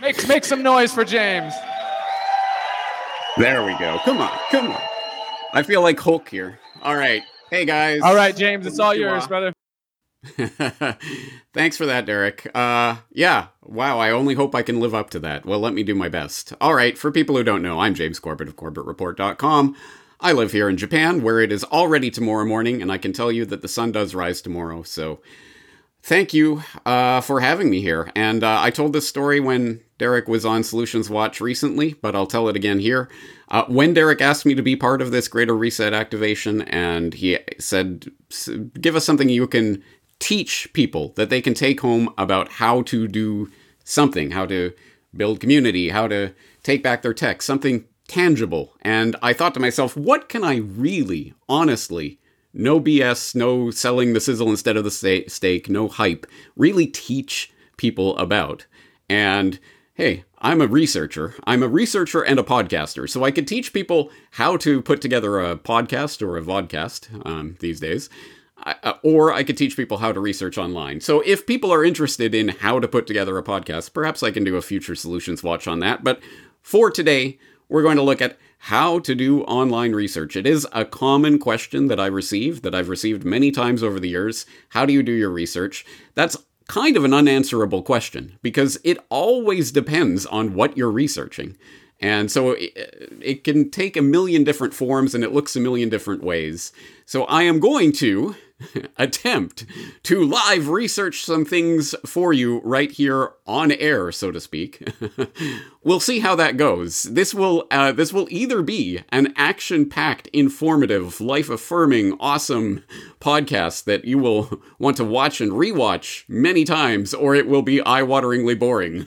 Make, make some noise for James. There we go. Come on, come on. I feel like Hulk here. All right. Hey guys. All right, James, it's all yours, brother. Thanks for that, Derek. Uh, yeah, wow, I only hope I can live up to that. Well, let me do my best. All right, for people who don't know, I'm James Corbett of CorbettReport.com. I live here in Japan, where it is already tomorrow morning, and I can tell you that the sun does rise tomorrow, so thank you uh, for having me here. And uh, I told this story when Derek was on Solutions Watch recently, but I'll tell it again here. Uh, when Derek asked me to be part of this Greater Reset activation, and he said, give us something you can teach people that they can take home about how to do something, how to build community, how to take back their tech, something tangible. And I thought to myself, what can I really, honestly, no BS, no selling the sizzle instead of the steak, no hype, really teach people about? And hey, I'm a researcher. I'm a researcher and a podcaster, so I could teach people how to put together a podcast or a vodcast um, these days. Uh, or I could teach people how to research online. So if people are interested in how to put together a podcast, perhaps I can do a future solutions watch on that. But for today, we're going to look at how to do online research. It is a common question that I receive, that I've received many times over the years. How do you do your research? That's kind of an unanswerable question because it always depends on what you're researching. And so it, it, can take a million different forms and it looks a million different ways. So I am going to attempt to live research some things for you right here on air, so to speak. we'll see how that goes. This will uh, this will either be an action-packed, informative, life-affirming, awesome podcast that you will want to watch and rewatch many times, or it will be eye-wateringly boring.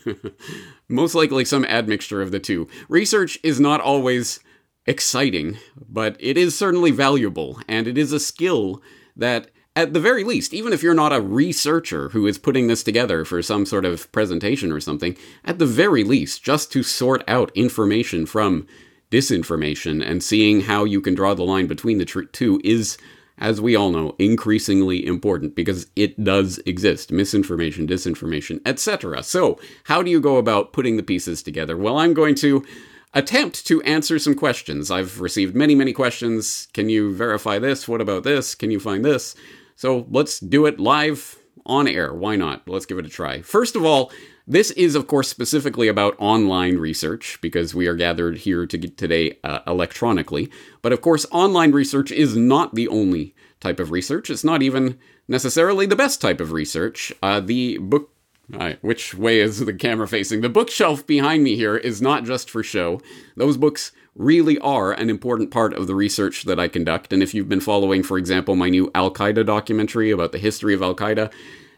Most likely some admixture of the two. Research is not always exciting, but it is certainly valuable, and it is a skill that at the very least, even if you're not a researcher who is putting this together for some sort of presentation or something, at the very least, just to sort out information from disinformation and seeing how you can draw the line between the two is, as we all know, increasingly important because it does exist misinformation, disinformation, etc. So, how do you go about putting the pieces together? Well, I'm going to attempt to answer some questions. I've received many, many questions. Can you verify this? What about this? Can you find this? So let's do it live on air. Why not? Let's give it a try. First of all, this is, of course, specifically about online research because we are gathered here to today uh, electronically. But of course, online research is not the only type of research. It's not even necessarily the best type of research. Uh, the book Right, which way is the camera facing? The bookshelf behind me here is not just for show. Those books really are an important part of the research that I conduct. And if you've been following, for example, my new Al Qaeda documentary about the history of Al Qaeda,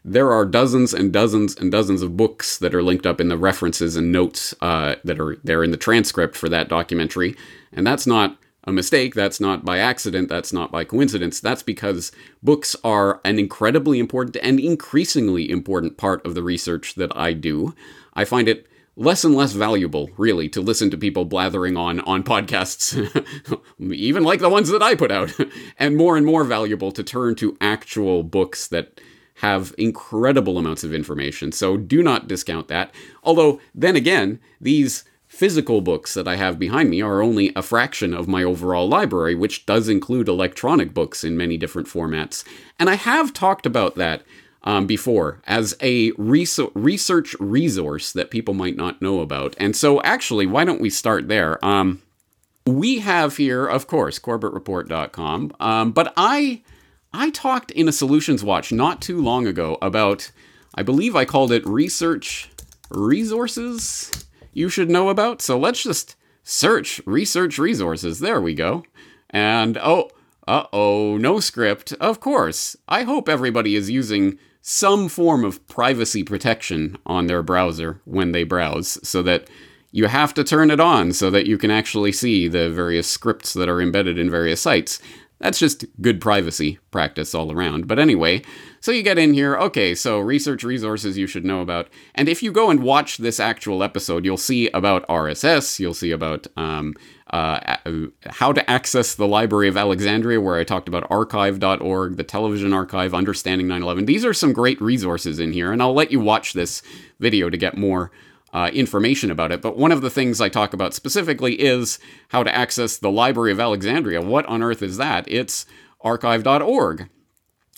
there are dozens and dozens and dozens of books that are linked up in the references and notes uh, that are there in the transcript for that documentary. And that's not a mistake. That's not by accident. That's not by coincidence. That's because books are an incredibly important and increasingly important part of the research that I do. I find it less and less valuable, really, to listen to people blathering on on podcasts, even like the ones that I put out, and more and more valuable to turn to actual books that have incredible amounts of information. So do not discount that. Although, then again, these physical books that I have behind me are only a fraction of my overall library, which does include electronic books in many different formats. And I have talked about that um, before as a research resource that people might not know about. And so, actually, why don't we start there? Um, we have here, of course, CorbettReport.com, um, but I I talked in a Solutions Watch not too long ago about, I believe I called it research resources you should know about. So let's just search research resources. There we go. And oh, uh oh, no script. Of course. I hope everybody is using some form of privacy protection on their browser when they browse so that you have to turn it on so that you can actually see the various scripts that are embedded in various sites. That's just good privacy practice all around. But anyway, so you get in here, okay, so research resources you should know about. And if you go and watch this actual episode, you'll see about RSS, you'll see about um, uh, how to access the Library of Alexandria, where I talked about archive.org, the television archive, understanding 9 11. These are some great resources in here, and I'll let you watch this video to get more uh, information about it. But one of the things I talk about specifically is how to access the Library of Alexandria. What on earth is that? It's archive.org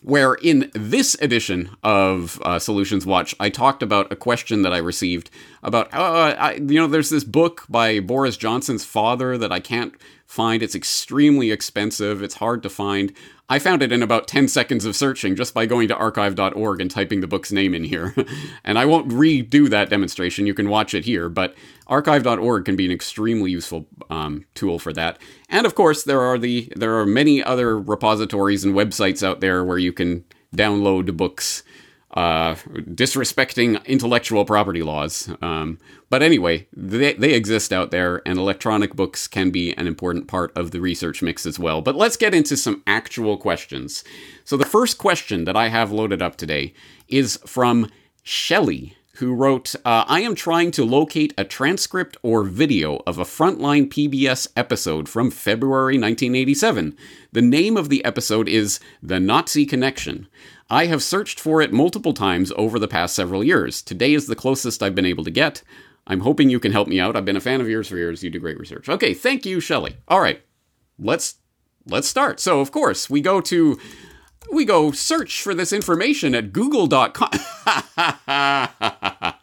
where in this edition of uh, Solutions Watch, I talked about a question that I received about, uh, I, you know, there's this book by Boris Johnson's father that I can't find. It's extremely expensive. It's hard to find. I found it in about 10 seconds of searching just by going to archive.org and typing the book's name in here. and I won't redo that demonstration. You can watch it here, but archive.org can be an extremely useful um, tool for that. And of course, there are the there are many other repositories and websites out there where you can download books uh, disrespecting intellectual property laws. Um, but anyway, they, they exist out there, and electronic books can be an important part of the research mix as well. But let's get into some actual questions. So, the first question that I have loaded up today is from Shelley, who wrote uh, I am trying to locate a transcript or video of a Frontline PBS episode from February 1987. The name of the episode is The Nazi Connection. I have searched for it multiple times over the past several years. Today is the closest I've been able to get. I'm hoping you can help me out. I've been a fan of yours for years. You do great research. Okay, thank you, Shelley. All right, let's let's start. So, of course, we go to we go search for this information at google.com.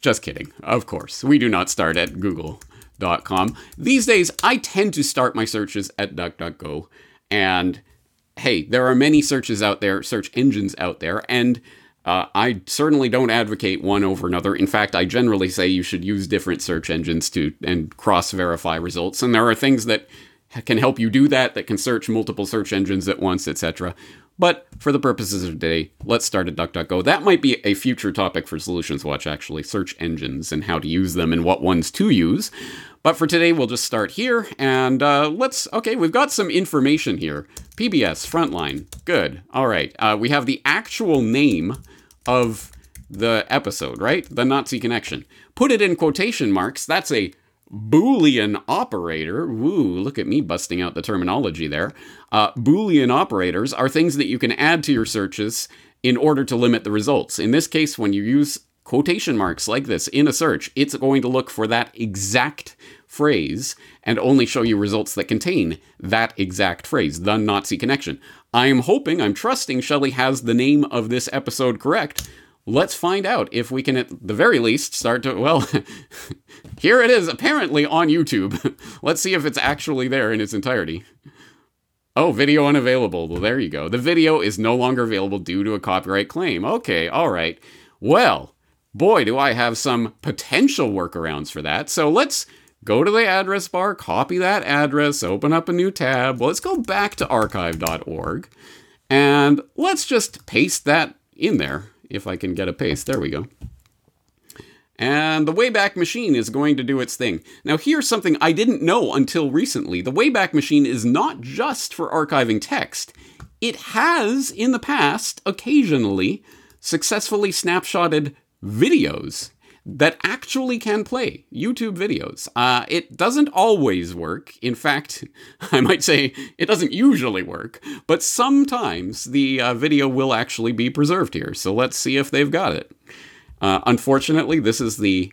Just kidding. Of course, we do not start at google.com. These days, I tend to start my searches at DuckDuckGo and hey, there are many searches out there, search engines out there, and uh, I certainly don't advocate one over another. In fact, I generally say you should use different search engines to and cross verify results. And there are things that can help you do that, that can search multiple search engines at once, etc. But for the purposes of today, let's start at DuckDuckGo. That might be a future topic for Solutions Watch, actually, search engines and how to use them and what ones to use. But for today, we'll just start here and uh, let's. Okay, we've got some information here. PBS Frontline. Good. All right. Uh, we have the actual name of the episode, right? The Nazi Connection. Put it in quotation marks. That's a Boolean operator. Woo, look at me busting out the terminology there. Uh, Boolean operators are things that you can add to your searches in order to limit the results. In this case, when you use quotation marks like this in a search, it's going to look for that exact phrase and only show you results that contain that exact phrase, the Nazi connection. I'm hoping, I'm trusting Shelley has the name of this episode correct. Let's find out if we can, at the very least, start to. Well, here it is, apparently on YouTube. Let's see if it's actually there in its entirety. Oh, video unavailable. Well, there you go. The video is no longer available due to a copyright claim. Okay, all right. Well, boy, do I have some potential workarounds for that. So let's go to the address bar, copy that address, open up a new tab. Let's go back to archive.org and let's just paste that in there if I can get a paste. There we go. And the Wayback Machine is going to do its thing. Now, here's something I didn't know until recently. The Wayback Machine is not just for archiving text, it has, in the past, occasionally successfully snapshotted videos that actually can play YouTube videos. Uh, it doesn't always work. In fact, I might say it doesn't usually work, but sometimes the uh, video will actually be preserved here. So let's see if they've got it. Uh, unfortunately, this is the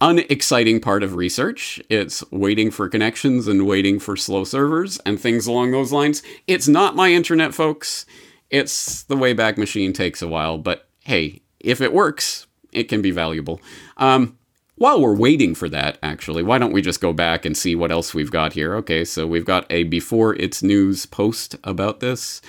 unexciting part of research. It's waiting for connections and waiting for slow servers and things along those lines. It's not my internet, folks. It's the Wayback Machine takes a while, but hey, if it works, it can be valuable. Um, while we're waiting for that, actually, why don't we just go back and see what else we've got here? Okay, so we've got a before it's news post about this.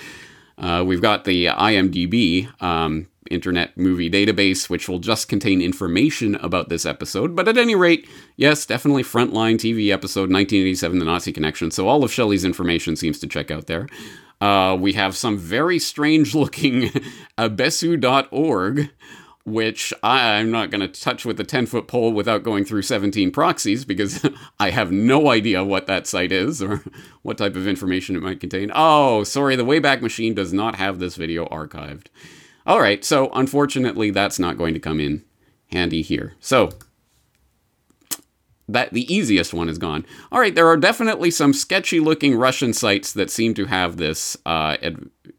Uh, we've got the IMDb um, Internet Movie Database, which will just contain information about this episode. But at any rate, yes, definitely frontline TV episode 1987, The Nazi Connection. So all of Shelley's information seems to check out there. Uh, we have some very strange looking abesu.org which I'm not going to touch with a 10 foot pole without going through 17 proxies because I have no idea what that site is or what type of information it might contain. Oh, sorry, the Wayback Machine does not have this video archived. All right, so unfortunately, that's not going to come in handy here. So, that the easiest one is gone. All right, there are definitely some sketchy looking Russian sites that seem to have this uh,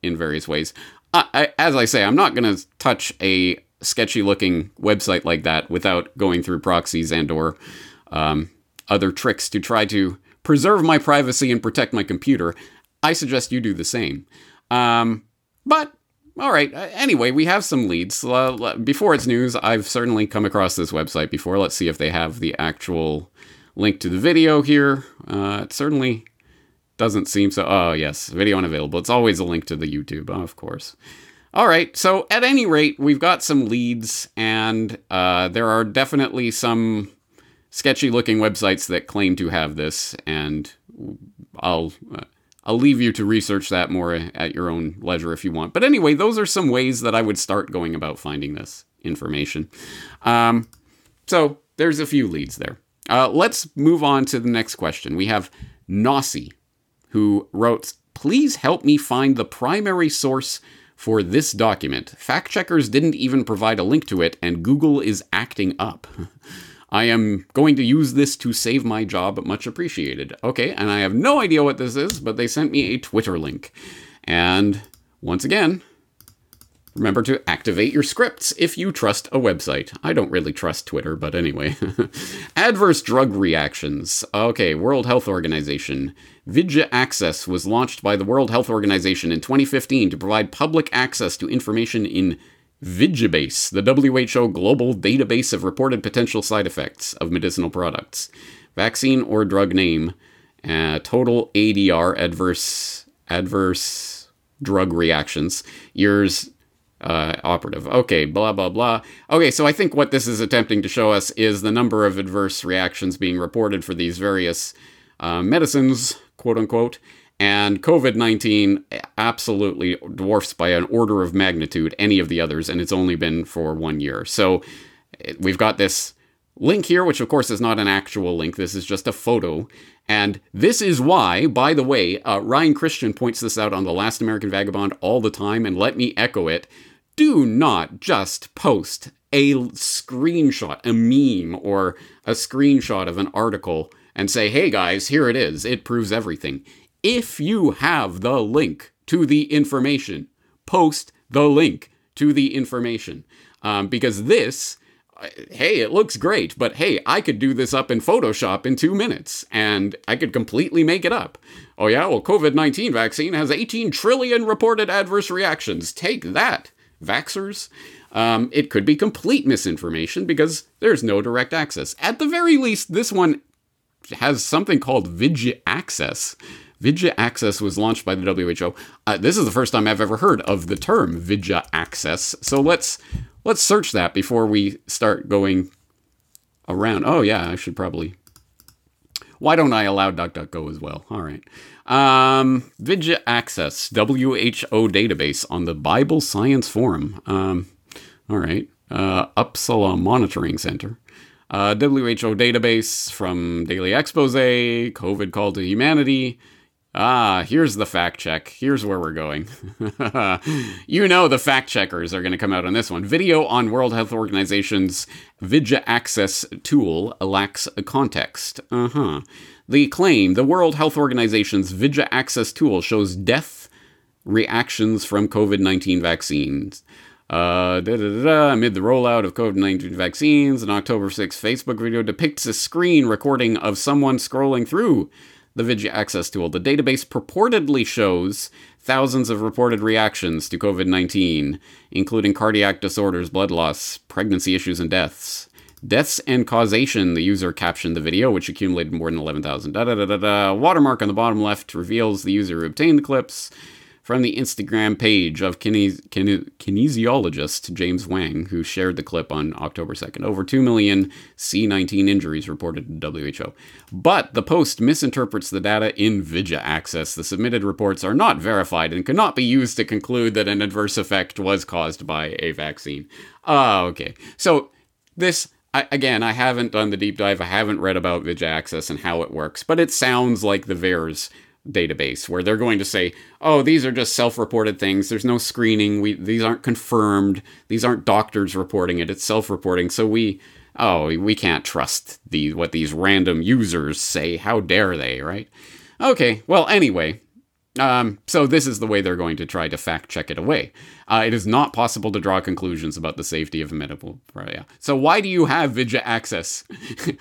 in various ways. I, I, as I say, I'm not going to touch a sketchy looking website like that without going through proxies and or um, other tricks to try to preserve my privacy and protect my computer, I suggest you do the same. Um, but all right. Uh, anyway, we have some leads. Uh, before it's news, I've certainly come across this website before. Let's see if they have the actual link to the video here. Uh, it certainly doesn't seem so. Oh, yes, video unavailable. It's always a link to the YouTube, of course. All right. So, at any rate, we've got some leads, and uh, there are definitely some sketchy looking websites that claim to have this, and I'll. Uh, I'll leave you to research that more at your own leisure if you want. But anyway, those are some ways that I would start going about finding this information. Um, so there's a few leads there. Uh, let's move on to the next question. We have Nossi, who wrote, Please help me find the primary source for this document. Fact checkers didn't even provide a link to it, and Google is acting up. I am going to use this to save my job. Much appreciated. Okay, and I have no idea what this is, but they sent me a Twitter link. And once again, remember to activate your scripts if you trust a website. I don't really trust Twitter, but anyway. Adverse drug reactions. Okay, World Health Organization. VigiAccess was launched by the World Health Organization in 2015 to provide public access to information in VigiBase, the WHO global database of reported potential side effects of medicinal products. Vaccine or drug name, uh, total ADR, adverse adverse drug reactions, years uh, operative. Okay, blah, blah, blah. Okay, so I think what this is attempting to show us is the number of adverse reactions being reported for these various uh, medicines, quote unquote, and COVID 19 absolutely dwarfs by an order of magnitude any of the others, and it's only been for one year. So we've got this link here, which of course is not an actual link, this is just a photo. And this is why, by the way, uh, Ryan Christian points this out on The Last American Vagabond all the time, and let me echo it. Do not just post a screenshot, a meme, or a screenshot of an article and say, hey guys, here it is. It proves everything. If you have the link to the information, post the link to the information. Um, because this, uh, hey, it looks great, but hey, I could do this up in Photoshop in two minutes and I could completely make it up. Oh, yeah, well, COVID 19 vaccine has 18 trillion reported adverse reactions. Take that, vaxers. Um, it could be complete misinformation because there's no direct access. At the very least, this one has something called Vidya Access, VigiAccess was launched by the WHO. Uh, this is the first time I've ever heard of the term VigiAccess. So let's let's search that before we start going around. Oh yeah, I should probably. Why don't I allow DuckDuckGo as well? All right. Um, VigiAccess, WHO database on the Bible Science Forum. Um, all right. Uh, Uppsala Monitoring Center. Uh, WHO database from Daily Expose, COVID Call to Humanity, Ah, here's the fact check. Here's where we're going. you know the fact checkers are going to come out on this one. Video on World Health Organization's VigiAccess tool lacks context. Uh huh. The claim the World Health Organization's VigiAccess tool shows death reactions from COVID 19 vaccines. Uh, da, da, da, amid the rollout of COVID 19 vaccines, an October 6th Facebook video depicts a screen recording of someone scrolling through the VigiAccess tool. The database purportedly shows thousands of reported reactions to COVID 19, including cardiac disorders, blood loss, pregnancy issues, and deaths. Deaths and causation, the user captioned the video, which accumulated more than 11,000. Da da da da da. Watermark on the bottom left reveals the user who obtained the clips from the Instagram page of kine- kinesiologist James Wang, who shared the clip on October 2nd. Over 2 million C19 injuries reported in WHO. But the post misinterprets the data in VigiAccess. The submitted reports are not verified and cannot be used to conclude that an adverse effect was caused by a vaccine. Ah, uh, okay. So this I, again, I haven't done the deep dive. I haven't read about VigiAccess and how it works, but it sounds like the VAERS database where they're going to say, "Oh, these are just self-reported things. There's no screening. We these aren't confirmed. These aren't doctors reporting it. It's self-reporting. So we oh, we can't trust the what these random users say. How dare they, right? Okay. Well, anyway, Um, so this is the way they're going to try to fact check it away. Uh, it is not possible to draw conclusions about the safety of medical. So why do you have VigiAccess?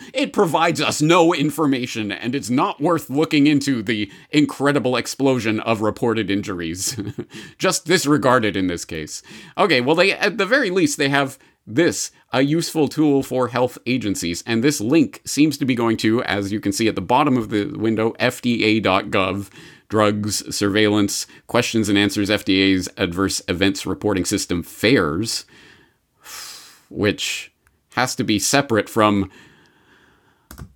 it provides us no information, and it's not worth looking into the incredible explosion of reported injuries. Just disregarded in this case. Okay, well they at the very least they have this a useful tool for health agencies and this link seems to be going to as you can see at the bottom of the window fda.gov drugs surveillance questions and answers FDA's adverse events reporting system FAERS, which has to be separate from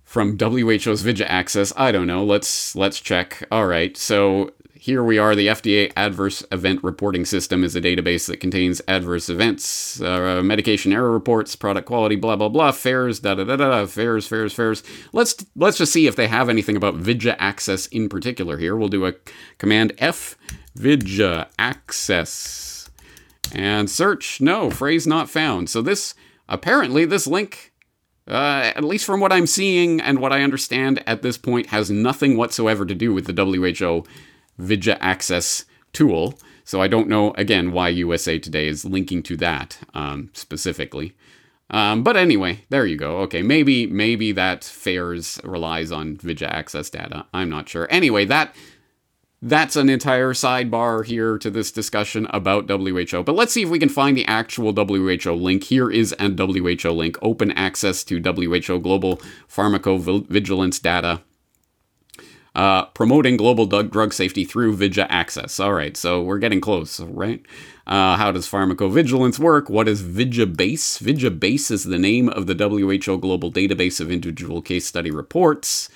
from WHO's VigiAccess. I don't know. Let's let's check. All right. So here we are. The FDA Adverse Event Reporting System is a database that contains adverse events, uh, medication error reports, product quality, blah blah blah, FAERS, da da da da, FAERS, FAERS, FAERS. Let's let's just see if they have anything about VigiAccess in particular. Here, we'll do a command F Vidya Access and search. No, phrase not found. So this apparently this link uh, at least from what I'm seeing and what I understand at this point, has nothing whatsoever to do with the WHO VigiAccess tool. So I don't know, again, why USA Today is linking to that um, specifically. Um, but anyway, there you go. Okay, maybe maybe that FAERS relies on VigiAccess data. I'm not sure. Anyway, that that's an entire sidebar here to this discussion about WHO. But let's see if we can find the actual WHO link. Here is a WHO link: open access to WHO global pharmacovigilance data uh, promoting global drug safety through VigiAccess. All right, so we're getting close, right? Uh, how does pharmacovigilance work? What is VigiBase? Vidya Base is the name of the WHO global database of individual case study reports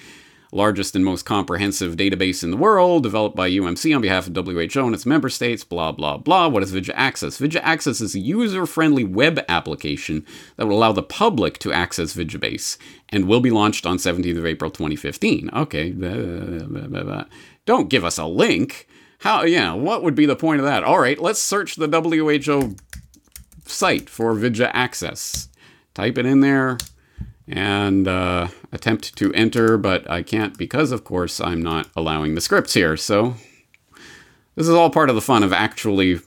largest and most comprehensive database in the world, developed by UMC on behalf of WHO and its member states, blah, blah, blah. What is VigiAccess? Vidya Access is a user friendly web application that will allow the public to access VigiBase and will be launched on 17th of April 2015. Okay. Don't give us a link. How, yeah, what would be the point of that? All right, let's search the WHO site for VigiAccess. Type it in there and uh, attempt to enter, but I can't because, of course, I'm not allowing the scripts here. So this is all part of the fun of actually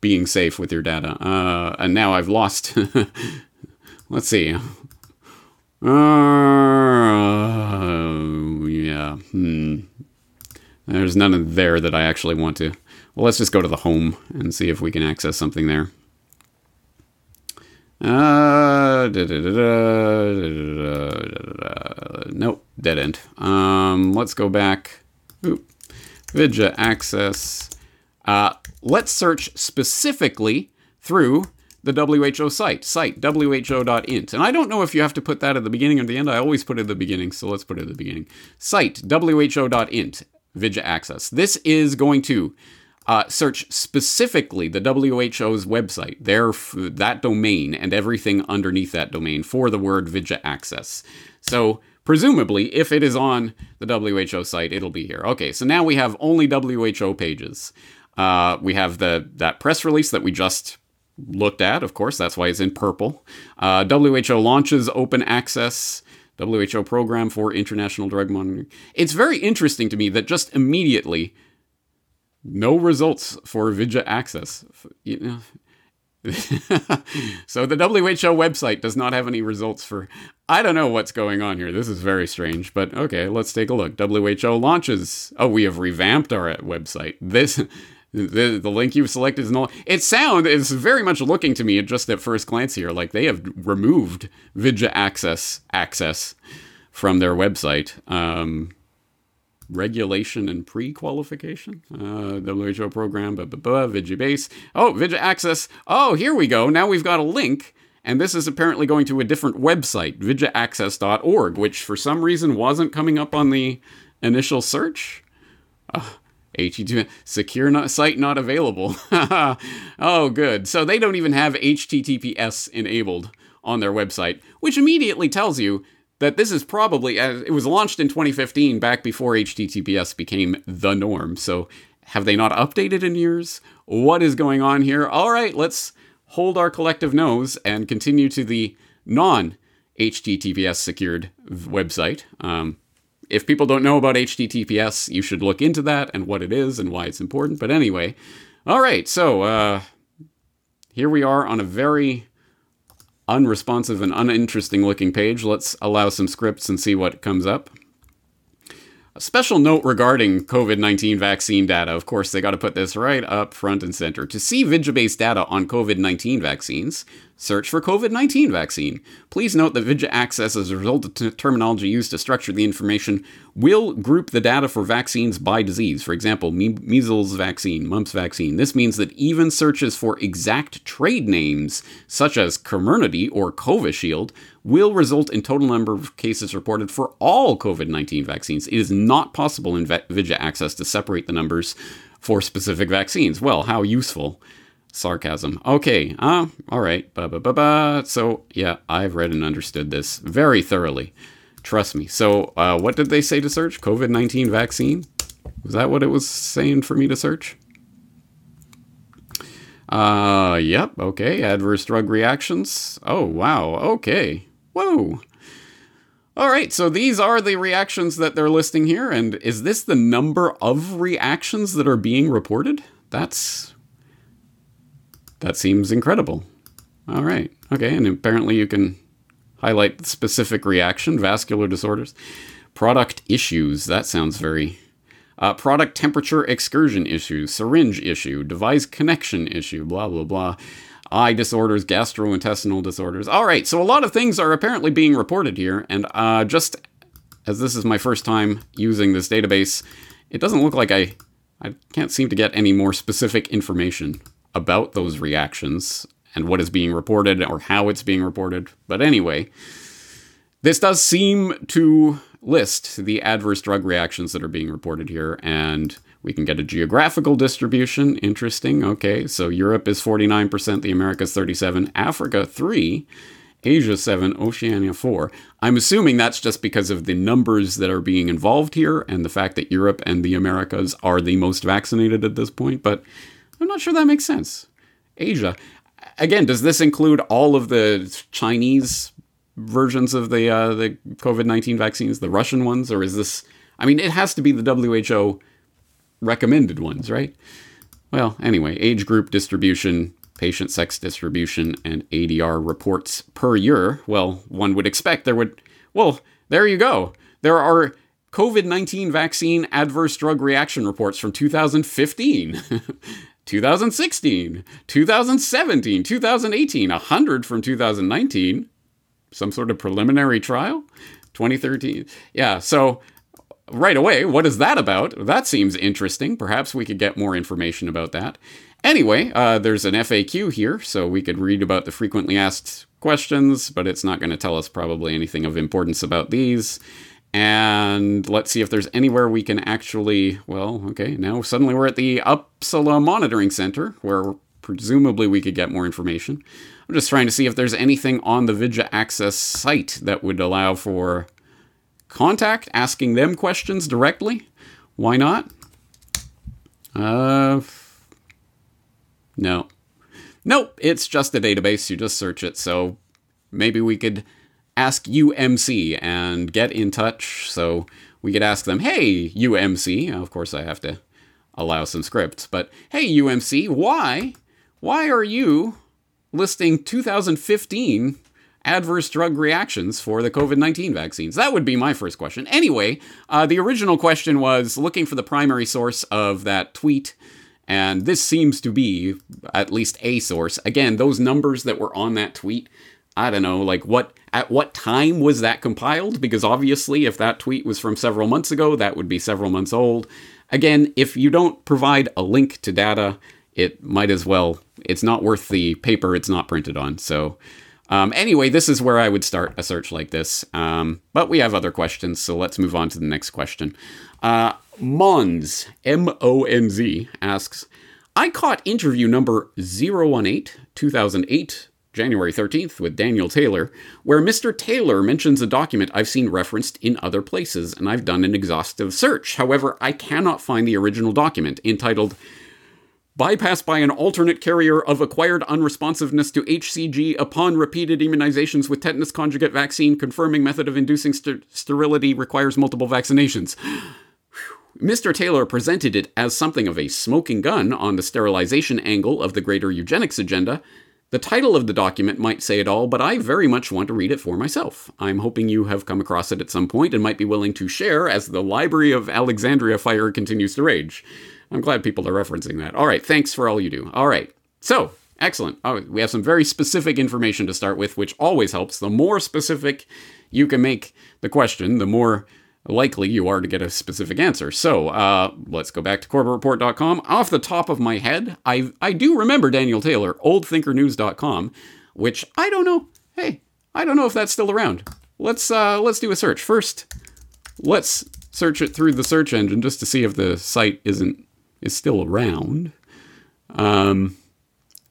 being safe with your data. Uh, and now I've lost. Let's see. Uh, yeah. Hmm. There's none there that I actually want to. Well, let's just go to the home and see if we can access something there. Nope, dead end. Um, let's go back. Oop. VigiAccess. Uh, let's search specifically through the WHO site, site who.int. And I don't know if you have to put that at the beginning or the end. I always put it at the beginning, so let's put it at the beginning. Site who.int, VigiAccess. This is going to uh, search specifically the WHO's website, their that domain and everything underneath that domain for the word VigiAccess. So presumably, if it is on the WHO site, it'll be here. Okay, so now we have only WHO pages. Uh, we have the that press release that we just looked at. Of course, that's why it's in purple. Uh, WHO launches open access. WHO program for international drug monitoring. It's very interesting to me that just immediately no results for VigiAccess. You know. so the WHO website does not have any results for I don't know what's going on here. This is very strange, but okay, let's take a look. WHO launches. Oh, we have revamped our website. This the, the link you've selected is no it sound is very much looking to me at just at first glance here like they have removed VigiAccess access from their website. Um, regulation and pre-qualification. Uh, WHO program, blah, Vidya. Oh, VigiAccess. Oh, here we go. Now we've got a link. And this is apparently going to a different website, vigiaccess.org, which for some reason wasn't coming up on the initial search. Uh, HTTP secure not, site not available. oh, good. So they don't even have HTTPS enabled on their website, which immediately tells you that this is probably uh, it was launched in 2015 back before https became the norm. So have they not updated in years? What is going on here? All right let's hold our collective nose and continue to the non https secured website. Um, if people don't know about HTTPS, you should look into that and what it is and why it's important. But anyway, all right, so uh, here we are on a very unresponsive and uninteresting looking page. Let's allow some scripts and see what comes up. A special note regarding COVID 19 vaccine data. Of course, they got to put this right up front and center. To see Vidja data on COVID 19 vaccines, search for COVID 19 vaccine. Please note that VigiAccess, as a result of t- terminology used to structure the information, will group the data for vaccines by disease. For example, me- measles vaccine, mumps vaccine. This means that even searches for exact trade names, such as Comirnaty or Covishield, will result in total number of cases reported for all COVID 19 vaccines. It is not possible in VigiAccess to separate the numbers for specific vaccines. Well, how useful. Sarcasm. Okay, uh, all right. Ba ba ba ba. So, yeah, I've read and understood this very thoroughly. Trust me. So, uh, what did they say to search? COVID 19 vaccine? Was that what it was saying for me to search? Uh, yep, okay. Adverse drug reactions. Oh, wow, okay. Whoa. All right, so these are the reactions that they're listing here, and is this the number of reactions that are being reported? That's that seems incredible. All right, okay, and apparently you can highlight specific reaction, vascular disorders, product issues. That sounds very uh, product temperature excursion issue, syringe issue, device connection issue, blah blah blah eye disorders, gastrointestinal disorders. All right, so a lot of things are apparently being reported here, and uh, just as this is my first time using this database, it doesn't look like I I can't seem to get any more specific information about those reactions and what is being reported or how it's being reported. But anyway, this does seem to list the adverse drug reactions that are being reported here, and we can get a geographical distribution. Interesting. Okay, so Europe is 49%, the Americas 37, Africa 3, Asia 7, Oceania 4. I'm assuming that's just because of the numbers that are being involved here and the fact that Europe and the Americas are the most vaccinated at this point, but I'm not sure that makes sense. Asia. Again, does this include all of the Chinese versions of the uh, the COVID-19 vaccines, the Russian ones, or is this I mean, it has to be the WHO recommended ones, right? Well, anyway, age group distribution, patient sex distribution, and ADR reports per year. Well, one would expect there would. Well, there you go. There are COVID 19 vaccine adverse drug reaction reports from 2015. 2016, 2017, 2018, 100 from 2019, some sort of preliminary trial, 2013. Yeah, so right away, what is that about? That seems interesting. Perhaps we could get more information about that. Anyway, uh, there's an FAQ here, so we could read about the frequently asked questions, but it's not going to tell us probably anything of importance about these. And let's see if there's anywhere we can actually. Well, okay, now suddenly we're at the Uppsala Monitoring Center, where presumably we could get more information. I'm just trying to see if there's anything on the VigiAccess site that would allow for contact, asking them questions directly. Why not? Uh, no. Nope, it's just a database. You just search it. So maybe we could ask UMC and get in touch. So we could ask them, hey, UMC. Of course, I have to allow some scripts, but hey, UMC, why? Why are you listing 2015 adverse drug reactions for the COVID 19 vaccines? That would be my first question. Anyway, uh, the original question was looking for the primary source of that tweet. And this seems to be at least a source. Again, those numbers that were on that tweet, I don't know, like what at what time was that compiled? Because obviously, if that tweet was from several months ago, that would be several months old. Again, if you don't provide a link to data, it might as well, it's not worth the paper it's not printed on. So, um, anyway, this is where I would start a search like this. Um, but we have other questions, so let's move on to the next question. Uh, Monz, M O N Z, asks I caught interview number 018, 2008, January 13th, with Daniel Taylor, where Mr. Taylor mentions a document I've seen referenced in other places, and I've done an exhaustive search. However, I cannot find the original document entitled bypassed by an alternate carrier of acquired unresponsiveness to HCG upon repeated immunizations with tetanus conjugate vaccine, confirming method of inducing ster- sterility requires multiple vaccinations. Mr. Taylor presented it as something of a smoking gun on the sterilization angle of the greater eugenics agenda. The title of the document might say it all, but I very much want to read it for myself. I'm hoping you have come across it at some point and might be willing to share as the Library of Alexandria fire continues to rage. I'm glad people are referencing that. All right, thanks for all you do. All right, so excellent. Oh, we have some very specific information to start with, which always helps. The more specific you can make the question, the more likely you are to get a specific answer. So uh, let's go back to CorbettReport.com. Off the top of my head, I I do remember Daniel Taylor, OldThinkerNews.com, which I don't know. Hey, I don't know if that's still around. Let's uh, let's do a search first. Let's search it through the search engine just to see if the site isn't is still around. Um,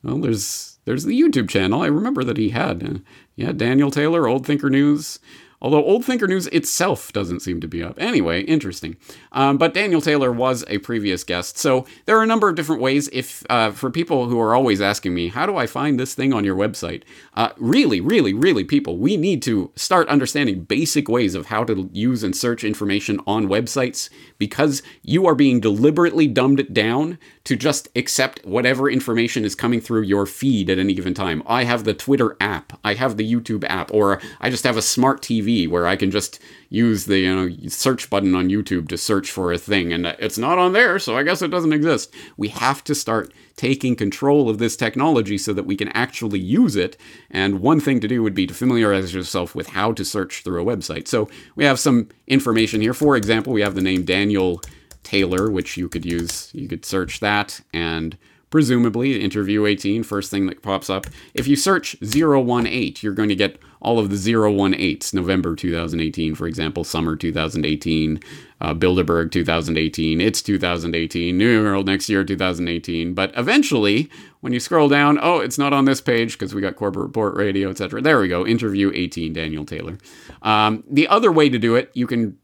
well, there's there's the YouTube channel. I remember that he had. Uh, yeah, Daniel Taylor, Old Thinker News. Although Old Thinker News itself doesn't seem to be up. Anyway, interesting. Um, but Daniel Taylor was a previous guest, so there are a number of different ways. If uh, for people who are always asking me, how do I find this thing on your website? Uh, really, really, really, people, we need to start understanding basic ways of how to use and search information on websites because you are being deliberately dumbed down to just accept whatever information is coming through your feed at any given time. I have the Twitter app, I have the YouTube app, or I just have a smart TV where I can just use the you know search button on YouTube to search for a thing, and it's not on there, so I guess it doesn't exist. We have to start taking control of this technology so that we can actually use it. And one thing to do would be to familiarize yourself with how to search through a website. So we have some information here. For example, we have the name Daniel Taylor, which you could use, you could search that and presumably interview 18 first thing that pops up if you search 018 you're going to get all of the 018s november 2018 for example summer 2018 uh, bilderberg 2018 it's 2018 new world next year 2018 but eventually when you scroll down oh it's not on this page because we got corbett report radio etc there we go interview 18 daniel taylor um, the other way to do it you can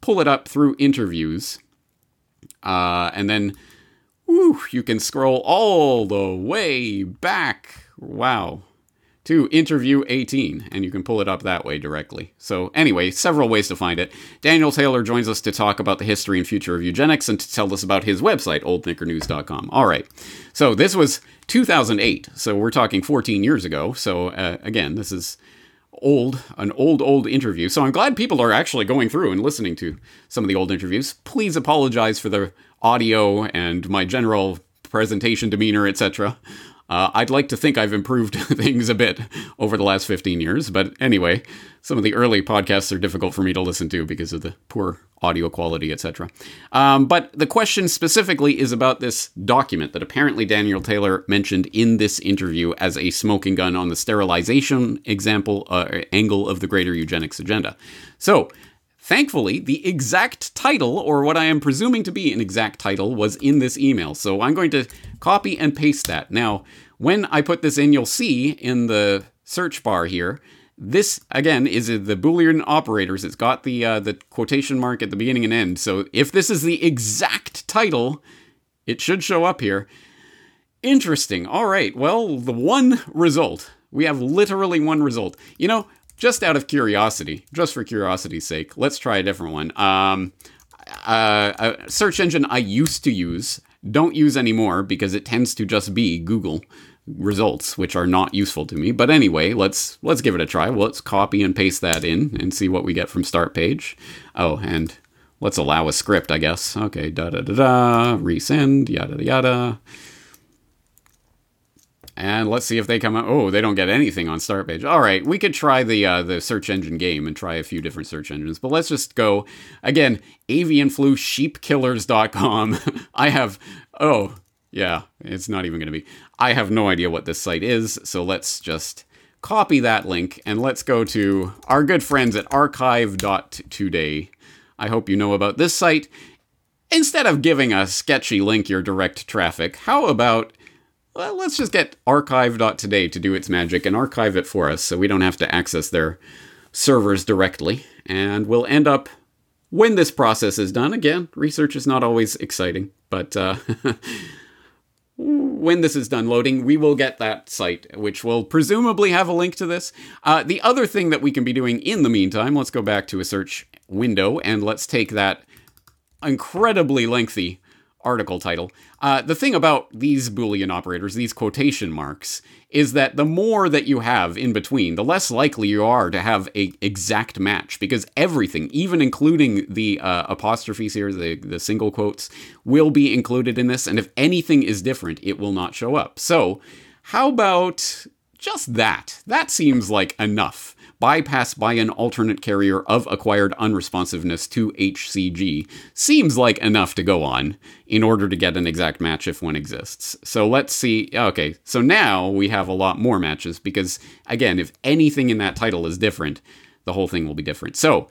pull it up through interviews uh, and then whew, you can scroll all the way back. Wow. To interview 18, and you can pull it up that way directly. So, anyway, several ways to find it. Daniel Taylor joins us to talk about the history and future of eugenics and to tell us about his website, oldthinkernews.com. All right. So, this was 2008. So, we're talking 14 years ago. So, uh, again, this is old, an old, old interview. So I'm glad people are actually going through and listening to some of the old interviews. Please apologize for the audio and my general presentation demeanor, etc. Uh, I'd like to think I've improved things a bit over the last 15 years, but anyway, some of the early podcasts are difficult for me to listen to because of the poor audio quality, etc. Um, but the question specifically is about this document that apparently Daniel Taylor mentioned in this interview as a smoking gun on the sterilization example uh, angle of the greater eugenics agenda. So Thankfully, the exact title, or what I am presuming to be an exact title, was in this email. So I'm going to copy and paste that. Now, when I put this in, you'll see in the search bar here, this again is the Boolean operators. It's got the uh, the quotation mark at the beginning and end. So if this is the exact title, it should show up here. Interesting. All right. Well, the one result. We have literally one result. You know, just out of curiosity, just for curiosity's sake, let's try a different one. Um, uh, a search engine I used to use, don't use anymore because it tends to just be Google results, which are not useful to me. But anyway, let's let's give it a try. Let's copy and paste that in and see what we get from start page. Oh, and let's allow a script, I guess. Okay, da da da da, resend, yada yada. And let's see if they come out. Oh, they don't get anything on start page. All right, we could try the uh, the search engine game and try a few different search engines. But let's just go again. Avian flu sheepkillers.com. I have oh yeah, it's not even going to be. I have no idea what this site is, so let's just copy that link and let's go to our good friends at archive.today. I hope you know about this site. Instead of giving a sketchy link your direct traffic, how about well, let's just get archive.today to do its magic and archive it for us so we don't have to access their servers directly. And we'll end up, when this process is done, again, research is not always exciting, but uh, when this is done loading, we will get that site, which will presumably have a link to this. Uh, the other thing that we can be doing in the meantime, let's go back to a search window and let's take that incredibly lengthy article title. Uh, the thing about these Boolean operators, these quotation marks, is that the more that you have in between, the less likely you are to have a exact match because everything, even including the uh, apostrophes here, the, the single quotes, will be included in this. And if anything is different, it will not show up. So, how about just that? That seems like enough bypass by an alternate carrier of acquired unresponsiveness to HCG seems like enough to go on in order to get an exact match if one exists. So let's see. Okay, so now we have a lot more matches because, again, if anything in that title is different, the whole thing will be different. So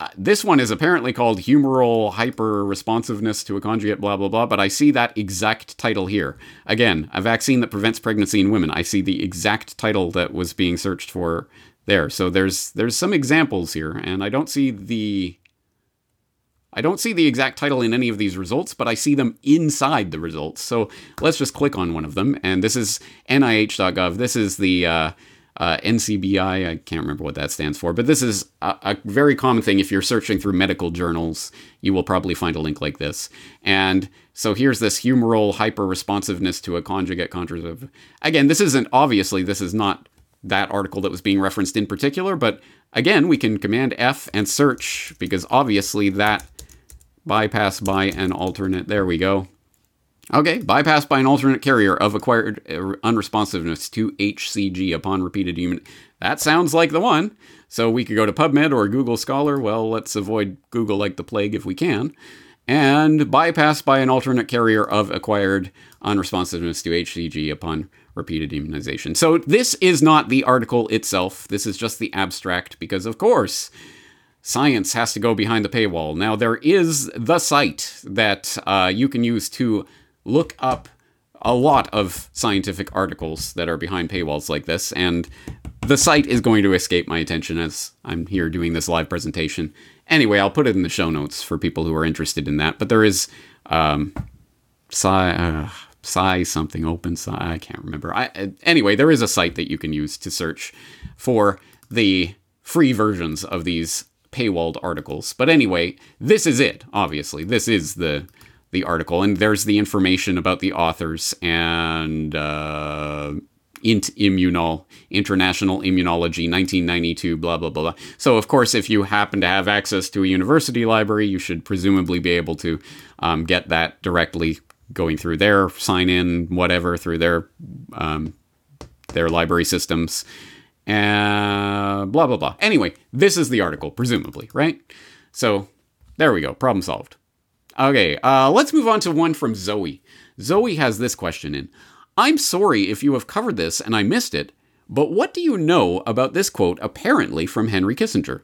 uh, this one is apparently called humoral hyper responsiveness to a conjugate, blah, blah, blah, but I see that exact title here. Again, a vaccine that prevents pregnancy in women. I see the exact title that was being searched for there. So there's there's some examples here, and I don't see the I don't see the exact title in any of these results, but I see them inside the results. So let's just click on one of them, and this is NIH.gov. This is the uh, uh, NCBI. I can't remember what that stands for, but this is a, a, very common thing. If you're searching through medical journals, you will probably find a link like this. And so here's this humoral hyper responsiveness to a conjugate contraceptive. Again, this isn't obviously this is not that article that was being referenced in particular, but again, we can Command F and search because obviously that bypass by an alternate. There we go. Okay, bypass by an alternate carrier of acquired uh, unresponsiveness to HCG upon repeated human. That sounds like the one. So we could go to PubMed or Google Scholar. Well, let's avoid Google like the plague if we can. And bypass by an alternate carrier of acquired unresponsiveness to HCG upon repeated immunization. So this is not the article itself. This is just the abstract because, of course, science has to go behind the paywall. Now, there is the site that uh, you can use to look up a lot of scientific articles that are behind paywalls like this, and the site is going to escape my attention as I'm here doing this live presentation. Anyway, I'll put it in the show notes for people who are interested in that. But there is um, sci. Uh, Sci something open. I can't remember. I, anyway, there is a site that you can use to search for the free versions of these paywalled articles. But anyway, this is it. Obviously, this is the the article, and there's the information about the authors and uh, Int Immunol, International Immunology, 1992, blah, blah, blah, blah. So, of course, if you happen to have access to a university library, you should presumably be able to um, get that directly going through their sign in, whatever, through their um, their library systems, uh, blah blah blah. Anyway, this is the article, presumably, right? So there we go, problem solved. Okay, uh, let's move on to one from Zoe. Zoe has this question in. I'm sorry if you have covered this and I missed it, but what do you know about this quote apparently from Henry Kissinger?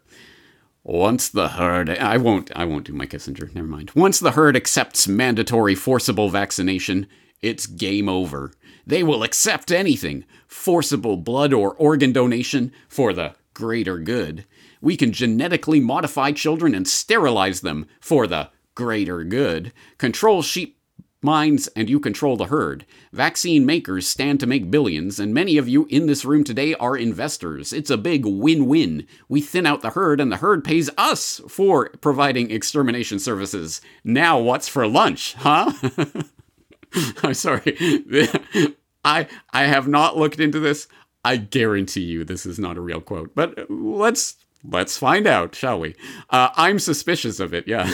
Once the herd, I won't, I won't do my Kissinger. Never mind. Once the herd accepts mandatory forcible vaccination, it's game over. They will accept anything, forcible blood or organ donation for the greater good. We can genetically modify children and sterilize them for the greater good. Control sheep minds and you control the herd. Vaccine makers stand to make billions, and many of you in this room today are investors. It's a big win win. We thin out the herd, and the herd pays us for providing extermination services. Now, what's for lunch, huh? I'm sorry. I I have not looked into this. I guarantee you this is not a real quote. But let's Let's find out, shall we? Uh, I'm suspicious of it. Yeah,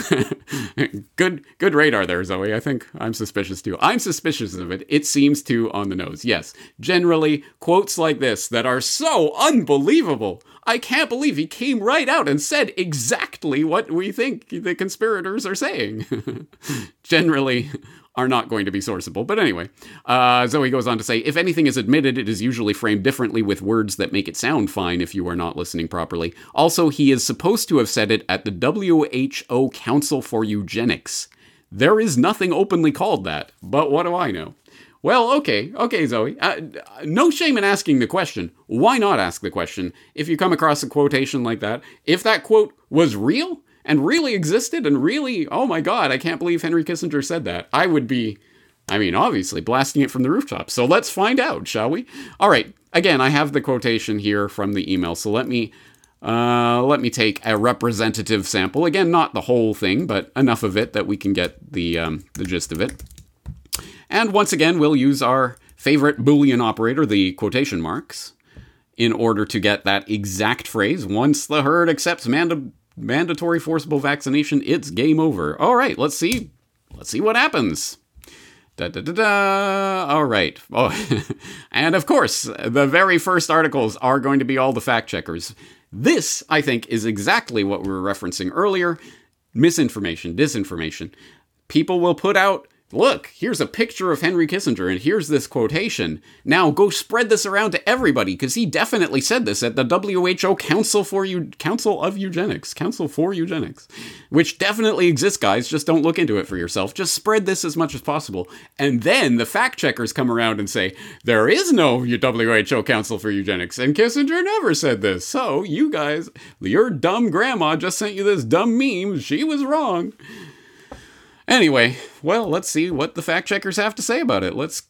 good, good radar there, Zoe. I think I'm suspicious too. I'm suspicious of it. It seems too on the nose. Yes, generally quotes like this that are so unbelievable. I can't believe he came right out and said exactly what we think the conspirators are saying. generally are not going to be sourceable. But anyway, uh, Zoe goes on to say if anything is admitted, it is usually framed differently with words that make it sound fine if you are not listening properly. Also, he is supposed to have said it at the WHO Council for Eugenics. There is nothing openly called that, but what do I know? Well, okay, okay, Zoe. Uh, no shame in asking the question. Why not ask the question if you come across a quotation like that? If that quote was real, and really existed and really, oh my God, I can't believe Henry Kissinger said that. I would be I mean, obviously, blasting it from the rooftop. So let's find out, shall we? All right. Again, I have the quotation here from the email. So let me uh, let me take a representative sample. Again, not the whole thing, but enough of it that we can get the um, the gist of it. And once again, we'll use our favorite Boolean operator, the quotation marks, in order to get that exact phrase. Once the herd accepts manda- mandatory forcible vaccination, it's game over. All right, let's see. Let's see what happens. Da, da, da, da. All right. Oh, and of course, the very first articles are going to be all the fact checkers. This, I think, is exactly what we were referencing earlier misinformation, disinformation. People will put out Look, here's a picture of Henry Kissinger, and here's this quotation. Now go spread this around to everybody, because he definitely said this at the WHO Council for Eu- Council of Eugenics, Council for Eugenics, which definitely exists, guys. Just don't look into it for yourself. Just spread this as much as possible, and then the fact checkers come around and say there is no WHO Council for Eugenics, and Kissinger never said this. So you guys, your dumb grandma just sent you this dumb meme. She was wrong. Anyway, well, let's see what the fact checkers have to say about it. Let's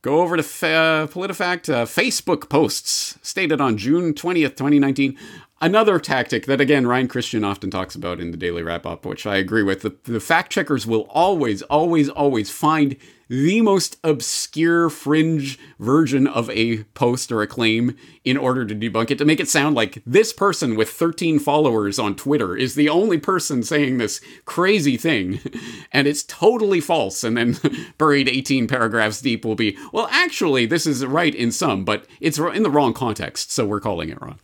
go over to uh, PolitiFact uh, Facebook posts stated on June 20th, 2019. Another tactic that, again, Ryan Cristián often talks about in the Daily Wrap Up, which I agree with. The, the fact checkers will always, always, always find the most obscure fringe version of a post or a claim in order to debunk it to make it sound like this person with 13 followers on Twitter is the only person saying this crazy thing. And it's totally false. And then buried 18 paragraphs deep will be well actually this is right in some but it's in the wrong context so we're calling it wrong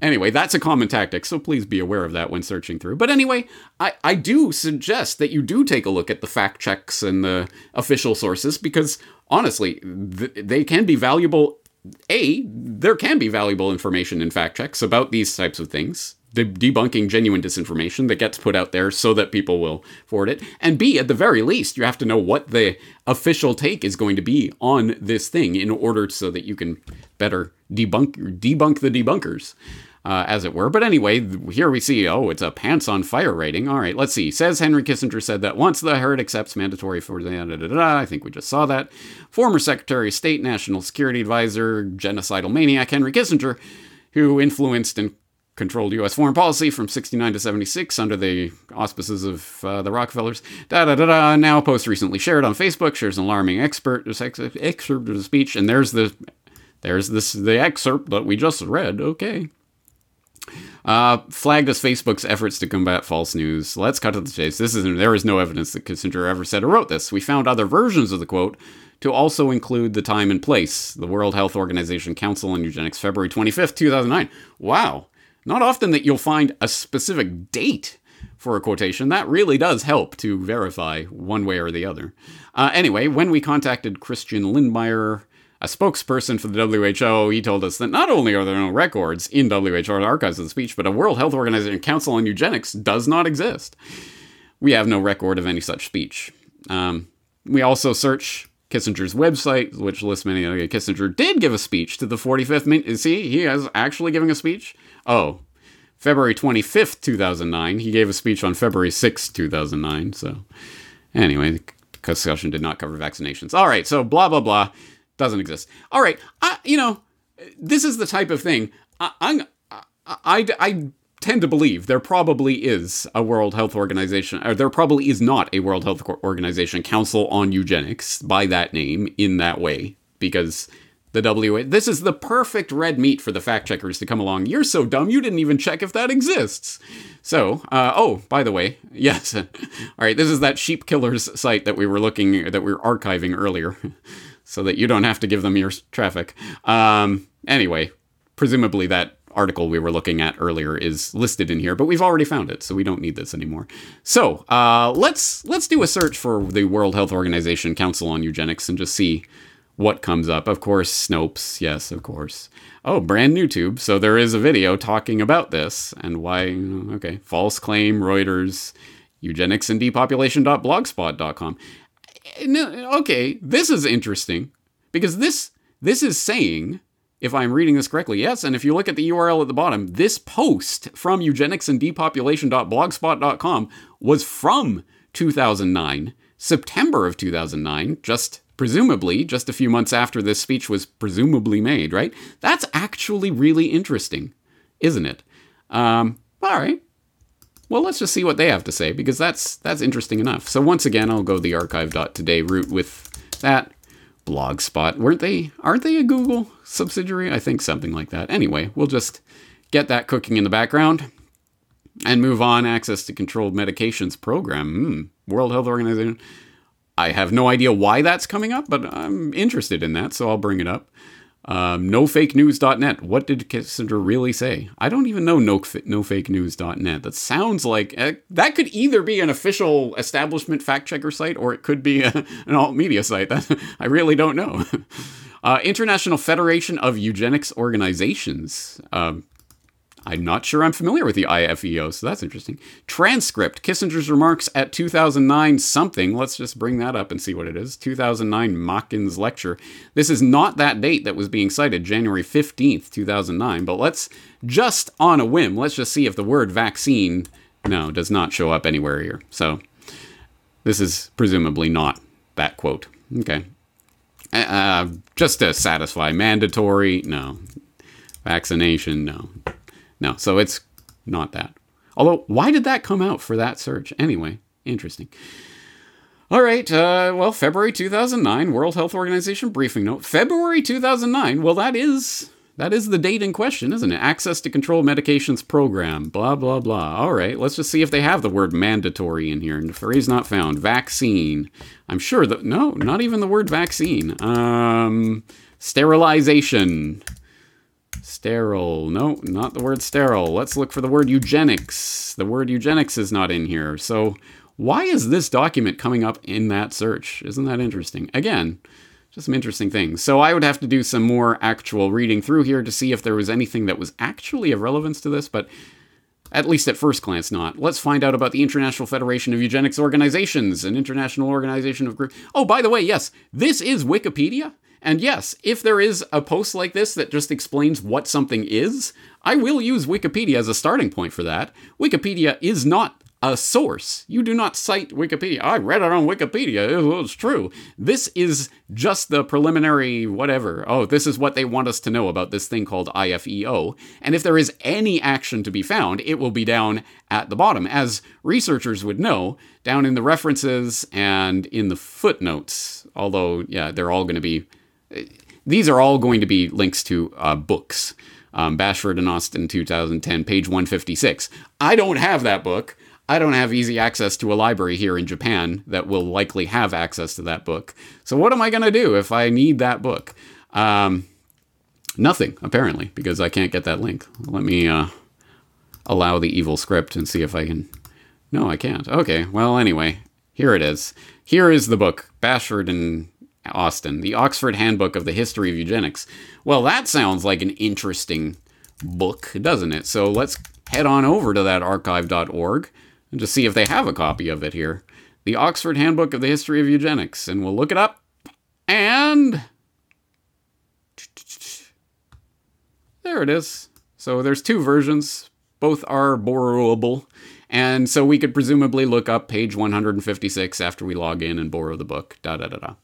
anyway that's a common tactic so please be aware of that when searching through but anyway I, I do suggest that you do take a look at the fact checks and the official sources because honestly, th- they can be valuable. A, there can be valuable information in fact checks about these types of things, de- debunking genuine disinformation that gets put out there so that people will forward it. And B, at the very least, you have to know what the official take is going to be on this thing in order so that you can better debunk debunk the debunkers uh, as it were. But anyway, here we see, oh, it's a pants on fire rating. All right, let's see. Says Henry Kissinger said that once the herd accepts mandatory for the. Da, da, da, I think we just saw that. Former Secretary of State, National Security Advisor, genocidal maniac Henry Kissinger, who influenced and controlled U.S. foreign policy from 69 to 76 under the auspices of uh, the Rockefellers. Da da da da. Now, a post recently shared on Facebook shares an alarming expert excerpt of the speech, and there's the there's this the excerpt that we just read. Okay. Uh, flagged as Facebook's efforts to combat false news. Let's cut to the chase. This is there is no evidence that Kissinger ever said or wrote this. We found other versions of the quote to also include the time and place. The World Health Organization Council on Eugenics, February 25th, 2009. Wow. Not often that you'll find a specific date for a quotation. That really does help to verify one way or the other. Uh, anyway, when we contacted Christian Lindmeier, a spokesperson for the WHO, he told us that not only are there no records in WHO archives of the speech, but a World Health Organization Council on Eugenics does not exist. We have no record of any such speech. Um, we also search Kissinger's website, which lists many. Kissinger did give a speech to the 45th. Min- See, he is actually giving a speech. Oh, February 25th, 2009. He gave a speech on February 6th, 2009. So, anyway, the discussion did not cover vaccinations. All right, so blah, blah, blah doesn't exist. All right, I, you know, this is the type of thing I, I'm, I, I tend to believe there probably is a World Health Organization, or there probably is not a World Health Organization Council on Eugenics by that name in that way, because the WHO, this is the perfect red meat for the fact checkers to come along. You're so dumb, you didn't even check if that exists. So, uh, oh, by the way, yes. All right, this is that sheep killers site that we were looking, that we were archiving earlier so that you don't have to give them your traffic. Um, anyway, presumably that article we were looking at earlier is listed in here, but we've already found it, so we don't need this anymore. So uh, let's let's do a search for the World Health Organization Council on Eugenics and just see what comes up. Of course, Snopes, yes, of course. Oh, brand new tube. So there is a video talking about this and why. Okay, false claim, Reuters, eugenics and depopulation.blogspot.com okay, this is interesting because this this is saying, if I'm reading this correctly, yes, and if you look at the URL at the bottom, this post from eugenicsandDepopulation.blogspot.com was from 2009. September of 2009, just presumably just a few months after this speech was presumably made, right? That's actually really interesting, isn't it? Um, all right. Well, let's just see what they have to say because that's that's interesting enough. So once again, I'll go the archive.today route with that blogspot. Weren't they aren't they a Google subsidiary? I think something like that. Anyway, we'll just get that cooking in the background and move on. Access to controlled medications program. Mm, World Health Organization. I have no idea why that's coming up, but I'm interested in that, so I'll bring it up. Um, nofakenews.net. What did Kissinger really say? I don't even know no, nofakenews.net. That sounds like uh, that could either be an official establishment fact checker site or it could be a, an alt media site. That, I really don't know. Uh, International Federation of Eugenics Organizations. Um, I'm not sure I'm familiar with the IFEO, so that's interesting. Transcript Kissinger's remarks at 2009 something. Let's just bring that up and see what it is. 2009 Machen's lecture. This is not that date that was being cited, January 15th, 2009, but let's just on a whim, let's just see if the word vaccine, no, does not show up anywhere here. So this is presumably not that quote. Okay. Uh, just to satisfy mandatory, no. Vaccination, no. No, so it's not that. Although, why did that come out for that search? Anyway, interesting. All right, uh, well, February 2009, World Health Organization briefing note. February 2009, well, that is that is the date in question, isn't it? Access to Control Medications Program, blah, blah, blah. All right, let's just see if they have the word mandatory in here. And phrase not found. Vaccine. I'm sure that, no, not even the word vaccine. Um, sterilization. Sterile. No, not the word sterile. Let's look for the word eugenics. The word eugenics is not in here. So, why is this document coming up in that search? Isn't that interesting? Again, just some interesting things. So, I would have to do some more actual reading through here to see if there was anything that was actually of relevance to this, but at least at first glance, not. Let's find out about the International Federation of Eugenics Organizations, an international organization of groups. Oh, by the way, yes, this is Wikipedia. And yes, if there is a post like this that just explains what something is, I will use Wikipedia as a starting point for that. Wikipedia is not a source. You do not cite Wikipedia. I read it on Wikipedia. It was true. This is just the preliminary whatever. Oh, this is what they want us to know about this thing called IFEO. And if there is any action to be found, it will be down at the bottom. As researchers would know, down in the references and in the footnotes. Although, yeah, they're all going to be these are all going to be links to uh, books. Um, Bashford and Austin 2010, page 156. I don't have that book. I don't have easy access to a library here in Japan that will likely have access to that book. So, what am I going to do if I need that book? Um, nothing, apparently, because I can't get that link. Let me uh, allow the evil script and see if I can. No, I can't. Okay, well, anyway, here it is. Here is the book, Bashford and Austin, the Oxford Handbook of the History of Eugenics. Well, that sounds like an interesting book, doesn't it? So let's head on over to that archive.org and just see if they have a copy of it here. The Oxford Handbook of the History of Eugenics. And we'll look it up. And there it is. So there's two versions. Both are borrowable. And so we could presumably look up page 156 after we log in and borrow the book. Da da da da.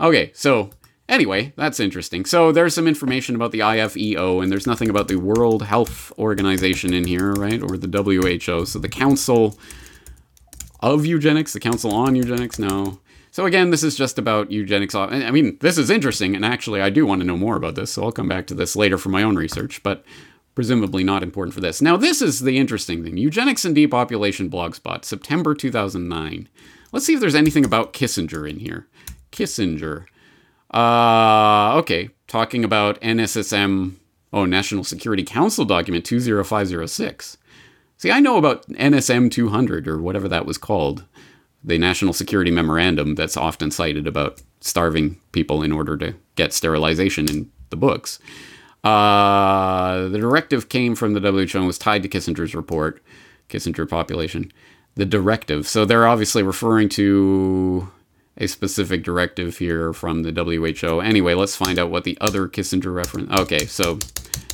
Okay, so anyway, that's interesting. So there's some information about the IFEO, and there's nothing about the World Health Organization in here, right? Or the WHO. So the Council of Eugenics, the Council on Eugenics, no. So again, this is just about eugenics. Uh, I mean, this is interesting, and actually, I do want to know more about this, so I'll come back to this later for my own research. But presumably not important for this. Now, this is the interesting thing Eugenics and Depopulation Blogspot, September 2009. Let's see if there's anything about Kissinger in here. Kissinger. Uh, okay, talking about NSSM, oh, National Security Council document 20506. See, I know about NSM 200 or whatever that was called, the National Security Memorandum that's often cited about starving people in order to get sterilization in the books. Uh, the directive came from the WHO and was tied to Kissinger's report, Kissinger population. The directive. So they're obviously referring to a specific directive here from the WHO. Anyway, let's find out what the other Kissinger reference. Okay, so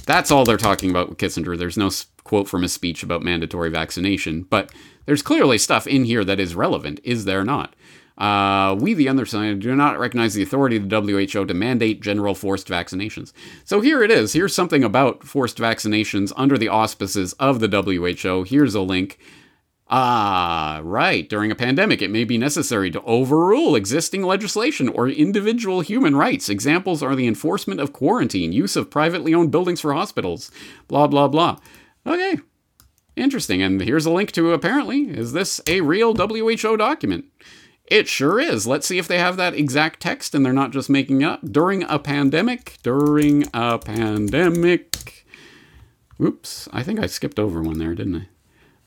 that's all they're talking about with Kissinger. There's no quote from his speech about mandatory vaccination, but there's clearly stuff in here that is relevant, is there not? Uh, we, the side, do not recognize the authority of the WHO to mandate general forced vaccinations. So here it is. Here's something about forced vaccinations under the auspices of the WHO. Here's a link. Ah, right. During a pandemic, it may be necessary to overrule existing legislation or individual human rights. Examples are the enforcement of quarantine, use of privately owned buildings for hospitals, blah, blah, blah. Okay, interesting. And here's a link to apparently, is this a real WHO document? It sure is. Let's see if they have that exact text and they're not just making it up. During a pandemic, during a pandemic. Oops, I think I skipped over one there, didn't I?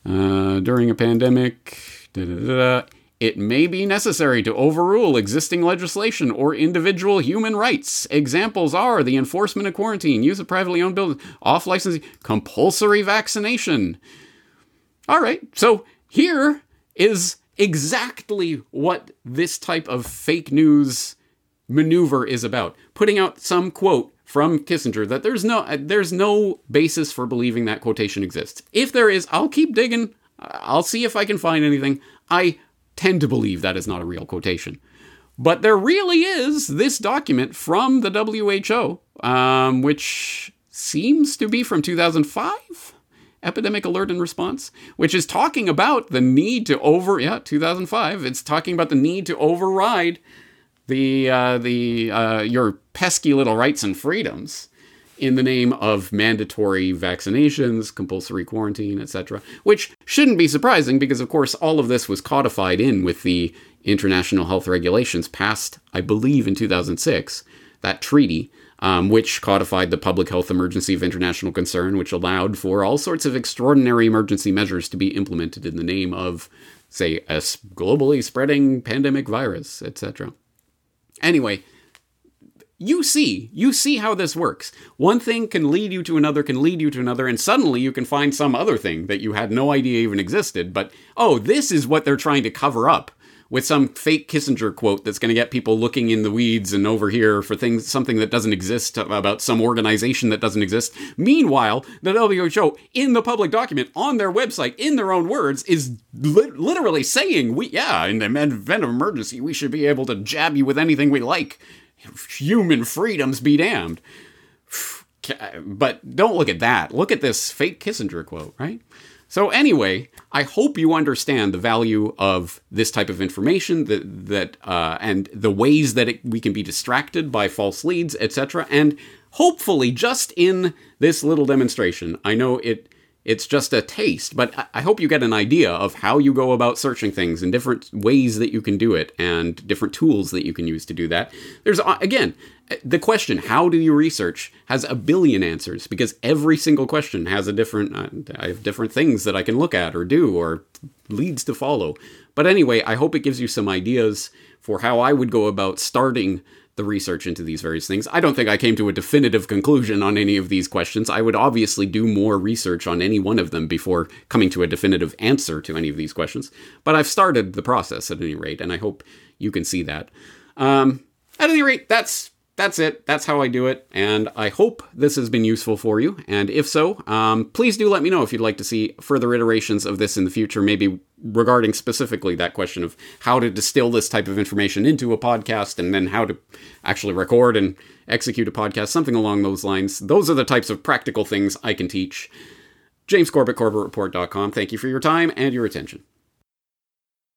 Uh, during a pandemic, it may be necessary to overrule existing legislation or individual human rights. Examples are the enforcement of quarantine, use of privately owned buildings, off licensing, compulsory vaccination. All right, so here is exactly what this type of fake news maneuver is about. Putting out some quote from Kissinger that there's no there's no basis for believing that quotation exists. If there is, I'll keep digging. I'll see if I can find anything. I tend to believe that is not a real quotation. But there really is this document from the WHO, um, which seems to be from 2005 epidemic alert and response which is talking about the need to over yeah 2005 it's talking about the need to override the uh, the uh, your pesky little rights and freedoms in the name of mandatory vaccinations, compulsory quarantine, etc. Which shouldn't be surprising because, of course, all of this was codified in with the international health regulations passed, I believe, in 2006. That treaty, um, which codified the public health emergency of international concern, which allowed for all sorts of extraordinary emergency measures to be implemented in the name of, say, a globally spreading pandemic virus, etc. Anyway, you see, you see how this works. One thing can lead you to another, can lead you to another, and suddenly you can find some other thing that you had no idea even existed. But oh, this is what they're trying to cover up with some fake Kissinger quote that's going to get people looking in the weeds and over here for things, something that doesn't exist about some organization that doesn't exist. Meanwhile, the WHO in the public document on their website, in their own words, is li- literally saying, "We yeah, in the event of emergency, we should be able to jab you with anything we like. Human freedoms be damned." But don't look at that. Look at this fake Kissinger quote, right? So anyway, I hope you understand the value of this type of information that that uh, and the ways that it, we can be distracted by false leads, etc. And hopefully, just in this little demonstration, I know it it's just a taste, but I hope you get an idea of how you go about searching things and different ways that you can do it and different tools that you can use to do that. There's, uh, again, the question, how do you research, has a billion answers because every single question has a different, uh, I have different things that I can look at or do or leads to follow. But anyway, I hope it gives you some ideas for how I would go about starting the research into these various things. I don't think I came to a definitive conclusion on any of these questions. I would obviously do more research on any one of them before coming to a definitive answer to any of these questions. But I've started the process at any rate, and I hope you can see that. Um, at any rate, that's that's it. That's how I do it. And I hope this has been useful for you. And if so, um, please do let me know if you'd like to see further iterations of this in the future, maybe regarding specifically that question of how to distill this type of information into a podcast and then how to actually record and execute a podcast, something along those lines. Those are the types of practical things I can teach. James Corbett, CorbettReport.com. Thank you for your time and your attention.